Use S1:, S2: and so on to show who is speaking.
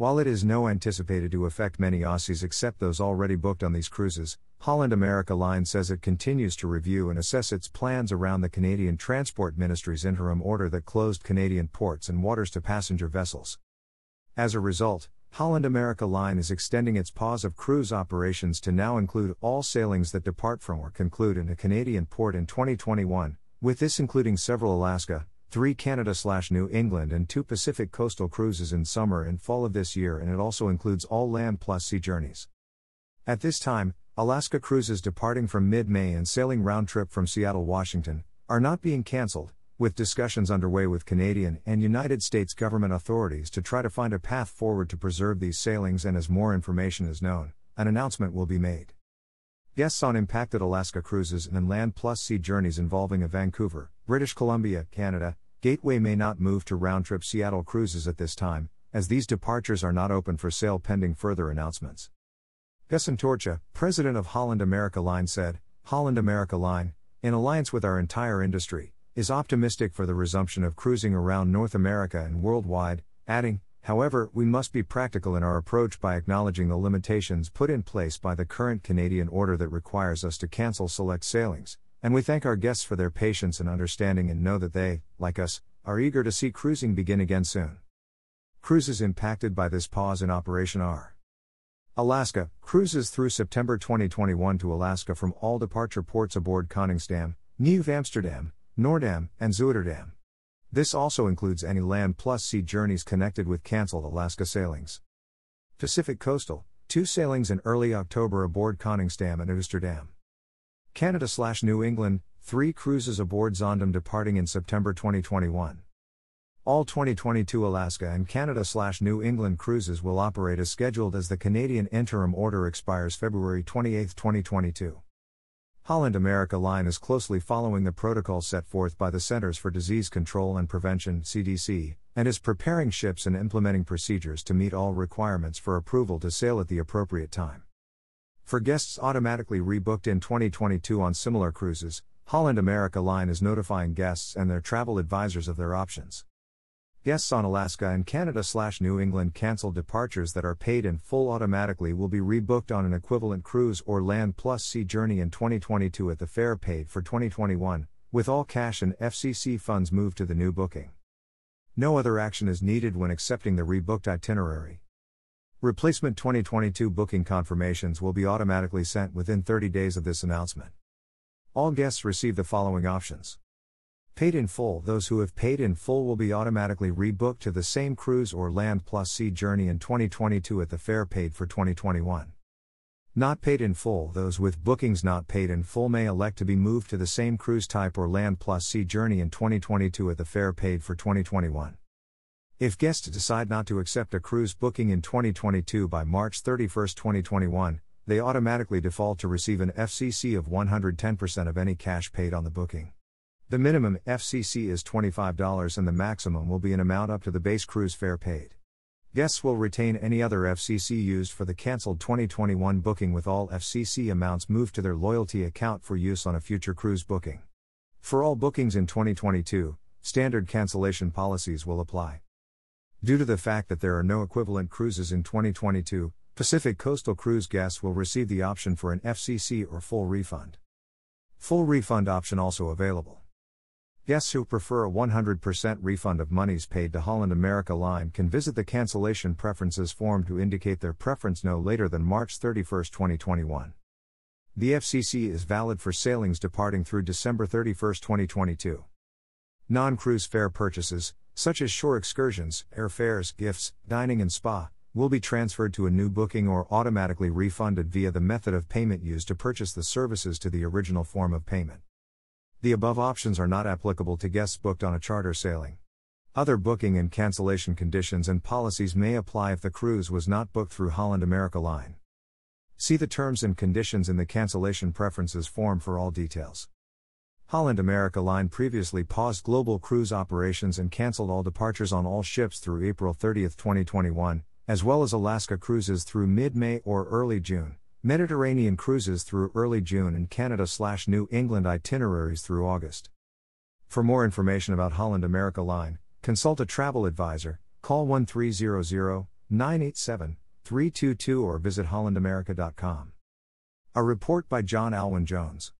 S1: While it is no anticipated to affect many Aussies except those already booked on these cruises, Holland America Line says it continues to review and assess its plans around the Canadian Transport Ministry's interim order that closed Canadian ports and waters to passenger vessels. As a result, Holland America Line is extending its pause of cruise operations to now include all sailings that depart from or conclude in a Canadian port in 2021, with this including several Alaska, three Canada slash New England and two Pacific coastal cruises in summer and fall of this year, and it also includes all land plus sea journeys. At this time, Alaska cruises departing from mid May and sailing round trip from Seattle, Washington, are not being cancelled, with discussions underway with Canadian and United States government authorities to try to find a path forward to preserve these sailings, and as more information is known, an announcement will be made. Guests on impacted Alaska cruises and land plus sea journeys involving a Vancouver, British Columbia, Canada, Gateway may not move to round trip Seattle cruises at this time, as these departures are not open for sale pending further announcements. Gus Antorcha, president of Holland America Line, said Holland America Line, in alliance with our entire industry, is optimistic for the resumption of cruising around North America and worldwide, adding, However, we must be practical in our approach by acknowledging the limitations put in place by the current Canadian order that requires us to cancel select sailings, and we thank our guests for their patience and understanding and know that they, like us, are eager to see cruising begin again soon. Cruises impacted by this pause in operation are Alaska, cruises through September 2021 to Alaska from all departure ports aboard Koningsdam, Nieuw Amsterdam, Noordam, and Zuiderdam. This also includes any land plus sea journeys connected with cancelled Alaska sailings. Pacific Coastal, two sailings in early October aboard Koningsdam and Amsterdam. Canada slash New England, three cruises aboard Zaandam departing in September 2021. All 2022 Alaska and Canada slash New England cruises will operate as scheduled as the Canadian interim order expires February 28, 2022. Holland America Line is closely following the protocol set forth by the Centers for Disease Control and Prevention (CDC) and is preparing ships and implementing procedures to meet all requirements for approval to sail at the appropriate time. For guests automatically rebooked in 2022 on similar cruises, Holland America Line is notifying guests and their travel advisors of their options. Guests on Alaska and Canada slash New England cancelled departures that are paid in full automatically will be rebooked on an equivalent cruise or land plus sea journey in 2022 at the fare paid for 2021, with all cash and FCC funds moved to the new booking. No other action is needed when accepting the rebooked itinerary. Replacement 2022 booking confirmations will be automatically sent within 30 days of this announcement. All guests receive the following options. Paid in full Those who have paid in full will be automatically rebooked to the same cruise or land plus sea journey in 2022 at the fare paid for 2021. Not paid in full Those with bookings not paid in full may elect to be moved to the same cruise type or land plus sea journey in 2022 at the fare paid for 2021. If guests decide not to accept a cruise booking in 2022 by March 31, 2021, they automatically default to receive an FCC of 110% of any cash paid on the booking. The minimum FCC is $25 and the maximum will be an amount up to the base cruise fare paid. Guests will retain any other FCC used for the cancelled 2021 booking with all FCC amounts moved to their loyalty account for use on a future cruise booking. For all bookings in 2022, standard cancellation policies will apply. Due to the fact that there are no equivalent cruises in 2022, Pacific Coastal Cruise guests will receive the option for an FCC or full refund. Full refund option also available. Guests who prefer a 100% refund of monies paid to Holland America Line can visit the cancellation preferences form to indicate their preference no later than March 31, 2021. The FCC is valid for sailings departing through December 31, 2022. Non cruise fare purchases, such as shore excursions, airfares, gifts, dining, and spa, will be transferred to a new booking or automatically refunded via the method of payment used to purchase the services to the original form of payment. The above options are not applicable to guests booked on a charter sailing. Other booking and cancellation conditions and policies may apply if the cruise was not booked through Holland America Line. See the terms and conditions in the cancellation preferences form for all details. Holland America Line previously paused global cruise operations and canceled all departures on all ships through April 30, 2021, as well as Alaska cruises through mid May or early June. Mediterranean cruises through early June and Canada slash New England itineraries through August. For more information about Holland America Line, consult a travel advisor, call 1300 987 322 or visit hollandamerica.com. A report by John Alwyn Jones.